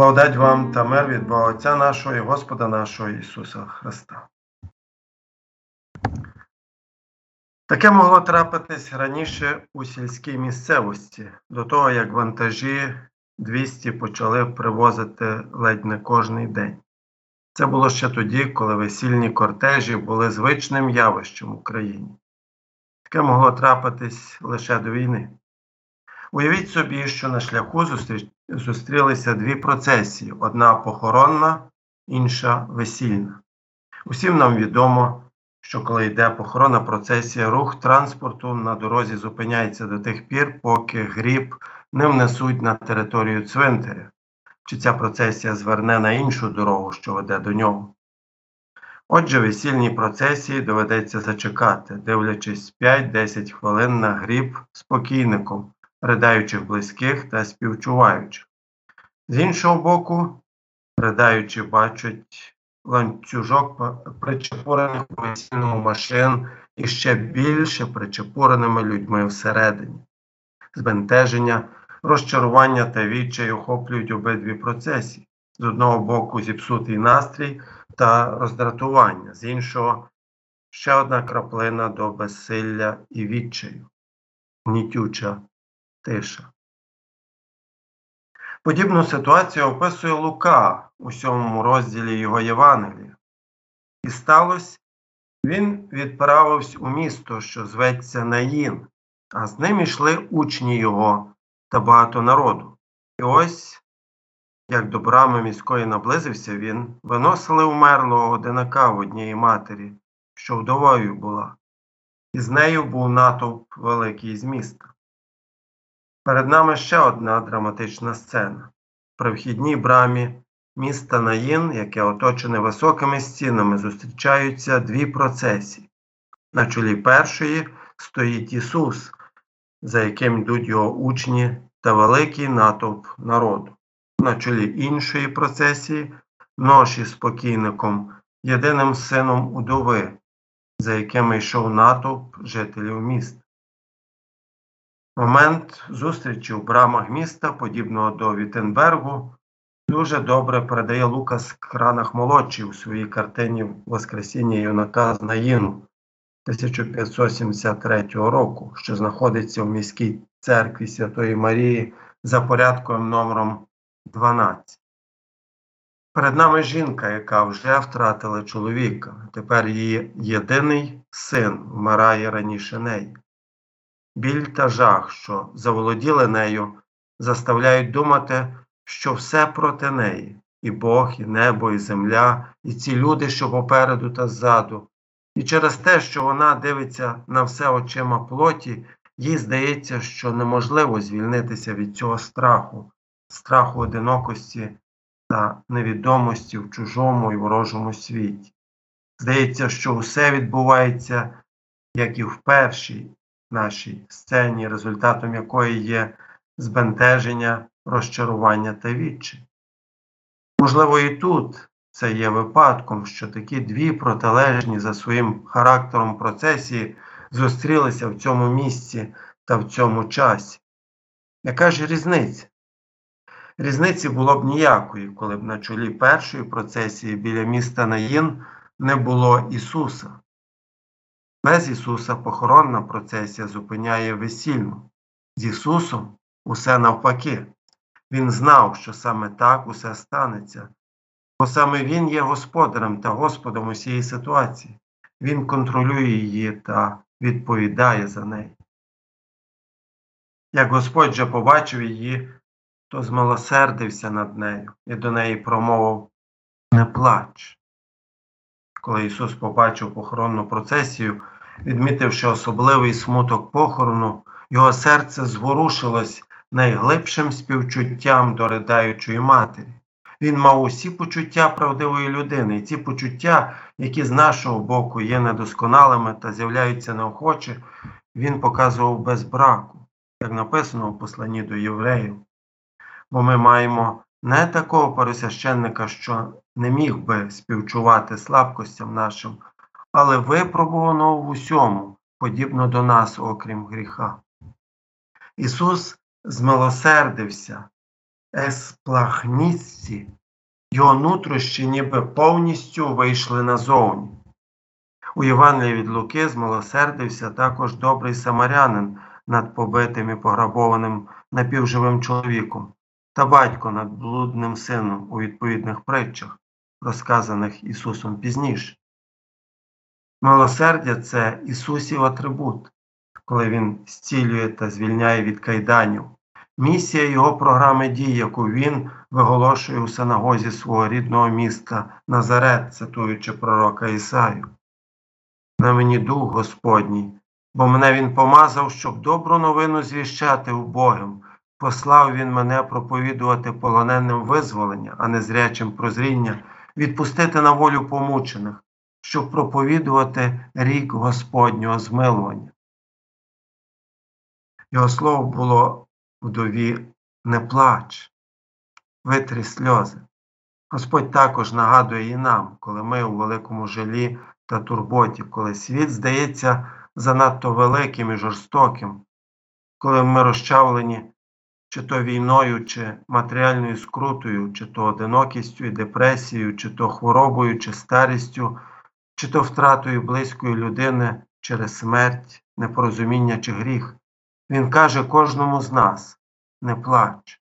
Благодать вам та мир від Бога Отця нашого і Господа нашого Ісуса Христа. Таке могло трапитись раніше у сільській місцевості, до того як вантажі 200 почали привозити ледь не кожний день. Це було ще тоді, коли весільні кортежі були звичним явищем в Україні. Таке могло трапитись лише до війни. Уявіть собі, що на шляху зустрілися дві процесії: одна похоронна, інша весільна. Усім нам відомо, що коли йде похоронна процесія, рух транспорту на дорозі зупиняється до тих пір, поки гріб не внесуть на територію цвинтаря, чи ця процесія зверне на іншу дорогу, що веде до нього. Отже, весільній процесії доведеться зачекати, дивлячись 5-10 хвилин на гріб спокійником, ридаючих близьких та співчуваючих. З іншого боку, ридаючи бачать ланцюжок причепурених весільному машин і ще більше причепуреними людьми всередині. Збентеження, розчарування та відчай охоплюють обидві процесії. З одного боку, зіпсутий настрій та роздратування, з іншого ще одна краплина до безсилля і відчаю, гнітюча тиша. Подібну ситуацію описує Лука у сьомому розділі його Євангелія. І сталося, він відправився у місто, що зветься Наїн, а з ним йшли учні його та багато народу. І ось, як до брами міської наблизився він, виносили умерлого одинака в однієї матері, що вдовою була, і з нею був натовп великий з міста. Перед нами ще одна драматична сцена. При вхідній брамі міста Наїн, яке оточене високими стінами, зустрічаються дві процесії. На чолі першої стоїть Ісус, за яким йдуть його учні та великий натовп народу. На чолі іншої процесії ноші з покійником, єдиним сином удови, за якими йшов натовп жителів міста. Момент зустрічі у брамах міста, подібного до Віттенбергу, дуже добре передає Лукас Кранах молодший у своїй картині Воскресіння юнака з Наїну 1573 року, що знаходиться в міській церкві Святої Марії за порядком номером 12. Перед нами жінка, яка вже втратила чоловіка, тепер її єдиний син вмирає раніше неї. Біль та жах, що заволоділи нею, заставляють думати, що все проти неї і Бог, і небо, і земля, і ці люди, що попереду та ззаду. І через те, що вона дивиться на все очима плоті, їй здається, що неможливо звільнитися від цього страху, страху одинокості та невідомості в чужому і ворожому світі. Здається, що усе відбувається, як і в першій нашій сцені, результатом якої є збентеження, розчарування та відчай. Можливо, і тут це є випадком, що такі дві протилежні за своїм характером процесії зустрілися в цьому місці та в цьому часі. Яка ж різниця? Різниці було б ніякої, коли б на чолі першої процесії біля міста Наїн не було Ісуса. Без Ісуса похоронна процесія зупиняє весільну. З Ісусом усе навпаки. Він знав, що саме так усе станеться, бо саме Він є господарем та Господом усієї ситуації. Він контролює її та відповідає за неї. Як Господь же побачив її, то змилосердився над нею і до неї промовив Не плач. Коли Ісус побачив похоронну процесію, відмітивши особливий смуток похорону, його серце зворушилось найглибшим співчуттям до ридаючої матері. Він мав усі почуття правдивої людини, і ці почуття, які з нашого боку є недосконалими та з'являються неохоче, він показував без браку, як написано в посланні до євреїв. Бо ми маємо не такого пересвященника, що не міг би співчувати слабкостям нашим, але випробуваного в усьому, подібно до нас, окрім гріха. Ісус змилосердився есплахнісці, його нутрощі ніби повністю вийшли назовні. У Євангелії від Луки змилосердився також добрий самарянин над побитим і пограбованим напівживим чоловіком та батько над блудним сином у відповідних притчах, розказаних Ісусом пізніше. Милосердя це Ісусів атрибут, коли Він зцілює та звільняє від кайданів. Місія Його програми дій, яку Він виголошує у синагозі свого рідного міста Назарет, цитуючи пророка Ісаю. На мені дух Господній, бо мене Він помазав, щоб добру новину звіщати убогим. Послав він мене проповідувати полоненим визволення, а не зрячим прозріння, відпустити на волю помучених, щоб проповідувати рік Господнього змилування. Його слово було вдові не плач, витрі сльози. Господь також нагадує і нам, коли ми у великому жалі та турботі, коли світ здається занадто великим і жорстоким, коли ми розчавлені чи то війною, чи матеріальною скрутою, чи то одинокістю і депресією, чи то хворобою, чи старістю, чи то втратою близької людини через смерть, непорозуміння чи гріх. Він каже кожному з нас не плач,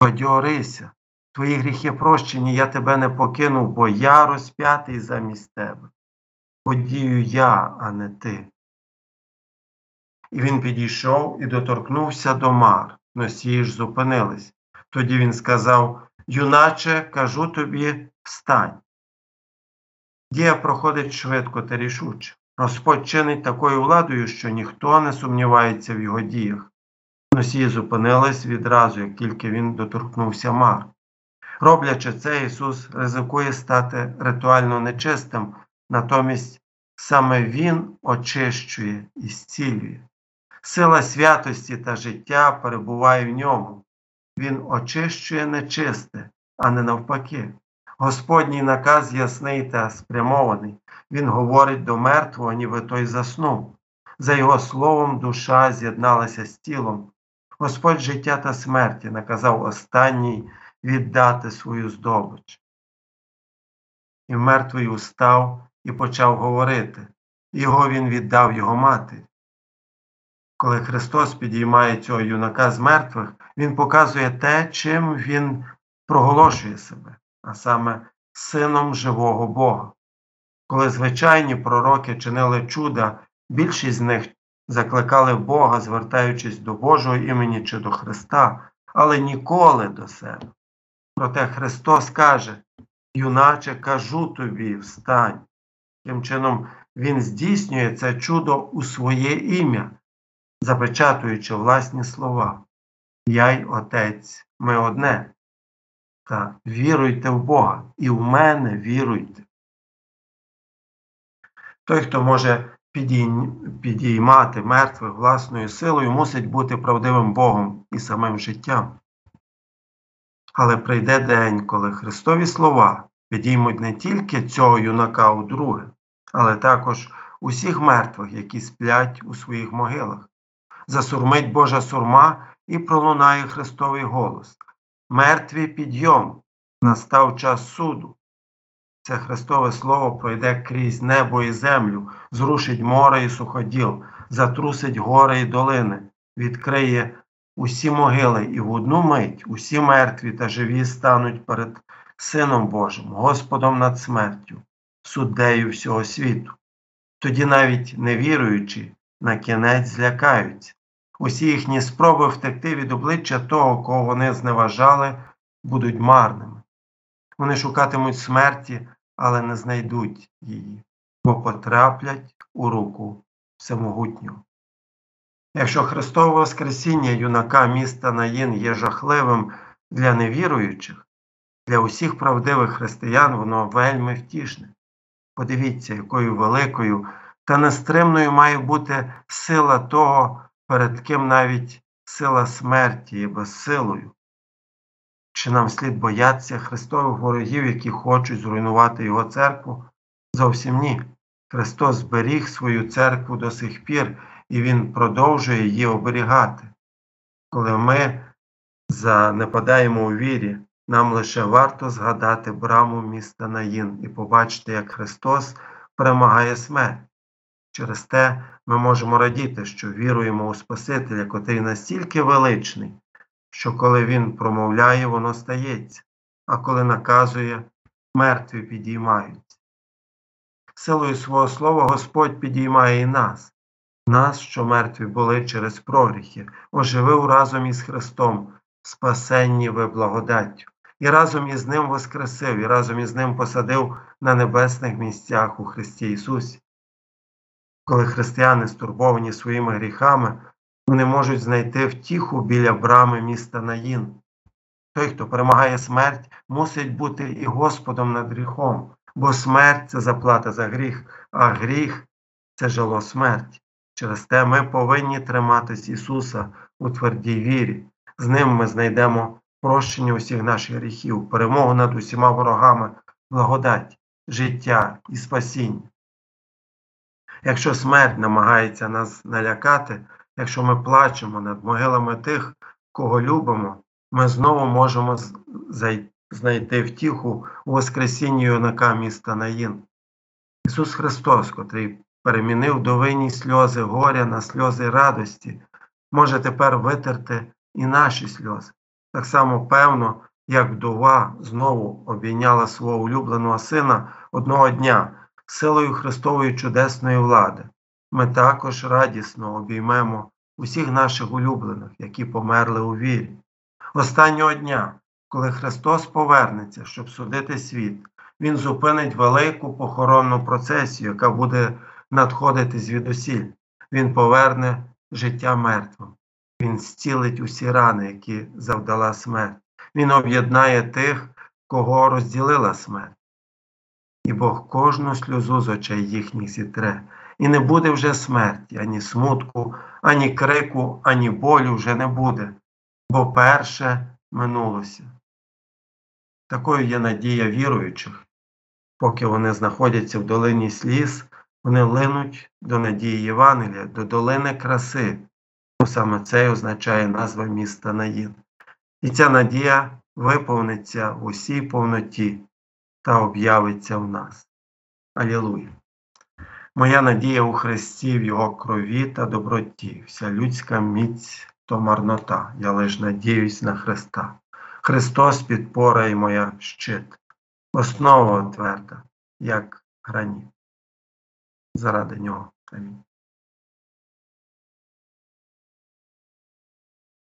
бадьорися, твої гріхи прощені, я тебе не покинув, бо я розп'ятий замість тебе. Подію я, а не ти. І він підійшов і доторкнувся до мар. Носії ж зупинились. Тоді він сказав Юначе, кажу тобі, встань. Дія проходить швидко та рішуче. Господь чинить такою владою, що ніхто не сумнівається в його діях. Носії зупинились відразу, як тільки він доторкнувся мар. Роблячи це, Ісус ризикує стати ритуально нечистим, натомість саме Він очищує і зцілює. Сила святості та життя перебуває в ньому. Він очищує нечисте, а не навпаки. Господній наказ ясний та спрямований. Він говорить до мертвого, ніби той заснув. За його словом, душа з'єдналася з тілом. Господь життя та смерті наказав останній віддати свою здобич. І мертвий устав і почав говорити. Його він віддав його матері. Коли Христос підіймає цього юнака з мертвих, Він показує те, чим Він проголошує себе, а саме сином живого Бога. Коли звичайні пророки чинили чуда, більшість з них закликали Бога, звертаючись до Божого імені чи до Христа, але ніколи до себе. Проте Христос каже, юначе кажу тобі, встань. Тим чином Він здійснює це чудо у своє ім'я запечатуючи власні слова. Я й Отець, ми одне. Та віруйте в Бога і в мене віруйте. Той, хто може підіймати мертвих власною силою, мусить бути правдивим Богом і самим життям. Але прийде день, коли Христові слова підіймуть не тільки цього юнака у друге, але також усіх мертвих, які сплять у своїх могилах засурмить Божа сурма і пролунає Христовий голос. Мертві підйом, настав час суду. Це Христове Слово пройде крізь небо і землю, зрушить море і суходіл, затрусить гори і долини, відкриє усі могили, і в одну мить усі мертві та живі стануть перед Сином Божим, Господом над смертю, суддею всього світу. Тоді навіть невіруючі на кінець злякаються. Усі їхні спроби втекти від обличчя того, кого вони зневажали, будуть марними. Вони шукатимуть смерті, але не знайдуть її, бо потраплять у руку всемогутнього. Якщо Христове Воскресіння юнака міста Наїн є жахливим для невіруючих, для усіх правдивих християн воно вельми втішне. Подивіться, якою великою та нестримною має бути сила того, перед ким навіть сила смерті є безсилою. Чи нам слід боятися Христових ворогів, які хочуть зруйнувати Його церкву? Зовсім ні. Христос зберіг свою церкву до сих пір, і Він продовжує її оберігати. Коли ми занепадаємо у вірі, нам лише варто згадати браму міста Наїн і побачити, як Христос перемагає смерть. Через те ми можемо радіти, що віруємо у Спасителя, котрий настільки величний, що коли Він промовляє, воно стається, а коли наказує, мертві підіймаються. Силою свого слова Господь підіймає і нас, нас, що мертві були через прогріхи, оживив разом із Христом, спасенні ви благодаттю, і разом із Ним воскресив, і разом із Ним посадив на небесних місцях у Христі Ісусі. Коли християни стурбовані своїми гріхами, вони можуть знайти втіху біля брами міста Наїн. Той, хто перемагає смерть, мусить бути і Господом над гріхом, бо смерть це заплата за гріх, а гріх це жило смерті. Через те ми повинні триматись Ісуса у твердій вірі. З ним ми знайдемо прощення усіх наших гріхів, перемогу над усіма ворогами, благодать, життя і спасіння. Якщо смерть намагається нас налякати, якщо ми плачемо над могилами тих, кого любимо, ми знову можемо знайти втіху у Воскресінні юнака міста Наїн. Ісус Христос, котрий перемінив довинні сльози горя на сльози радості, може тепер витерти і наші сльози. Так само певно, як вдова знову обійняла свого улюбленого сина одного дня силою Христової чудесної влади. Ми також радісно обіймемо усіх наших улюблених, які померли у вірі. Останнього дня, коли Христос повернеться, щоб судити світ, Він зупинить велику похоронну процесію, яка буде надходити звідусіль. Він поверне життя мертвим. Він зцілить усі рани, які завдала смерть. Він об'єднає тих, кого розділила смерть. І Бог кожну сльозу з очей їхніх зітре. І не буде вже смерті, ані смутку, ані крику, ані болю вже не буде, бо перше минулося. Такою є надія віруючих. Поки вони знаходяться в долині сліз, вони линуть до надії Євангелія, до долини краси, бо саме це й означає назва міста Наїн. І ця надія виповниться в усій повноті та об'явиться в нас. Алілуя! Моя надія у Христі, в Його крові та доброті, вся людська міць то марнота, я лиш надіюсь на Христа. Христос підпора і моя щит, основа тверда, як граніт. Заради нього. Амінь.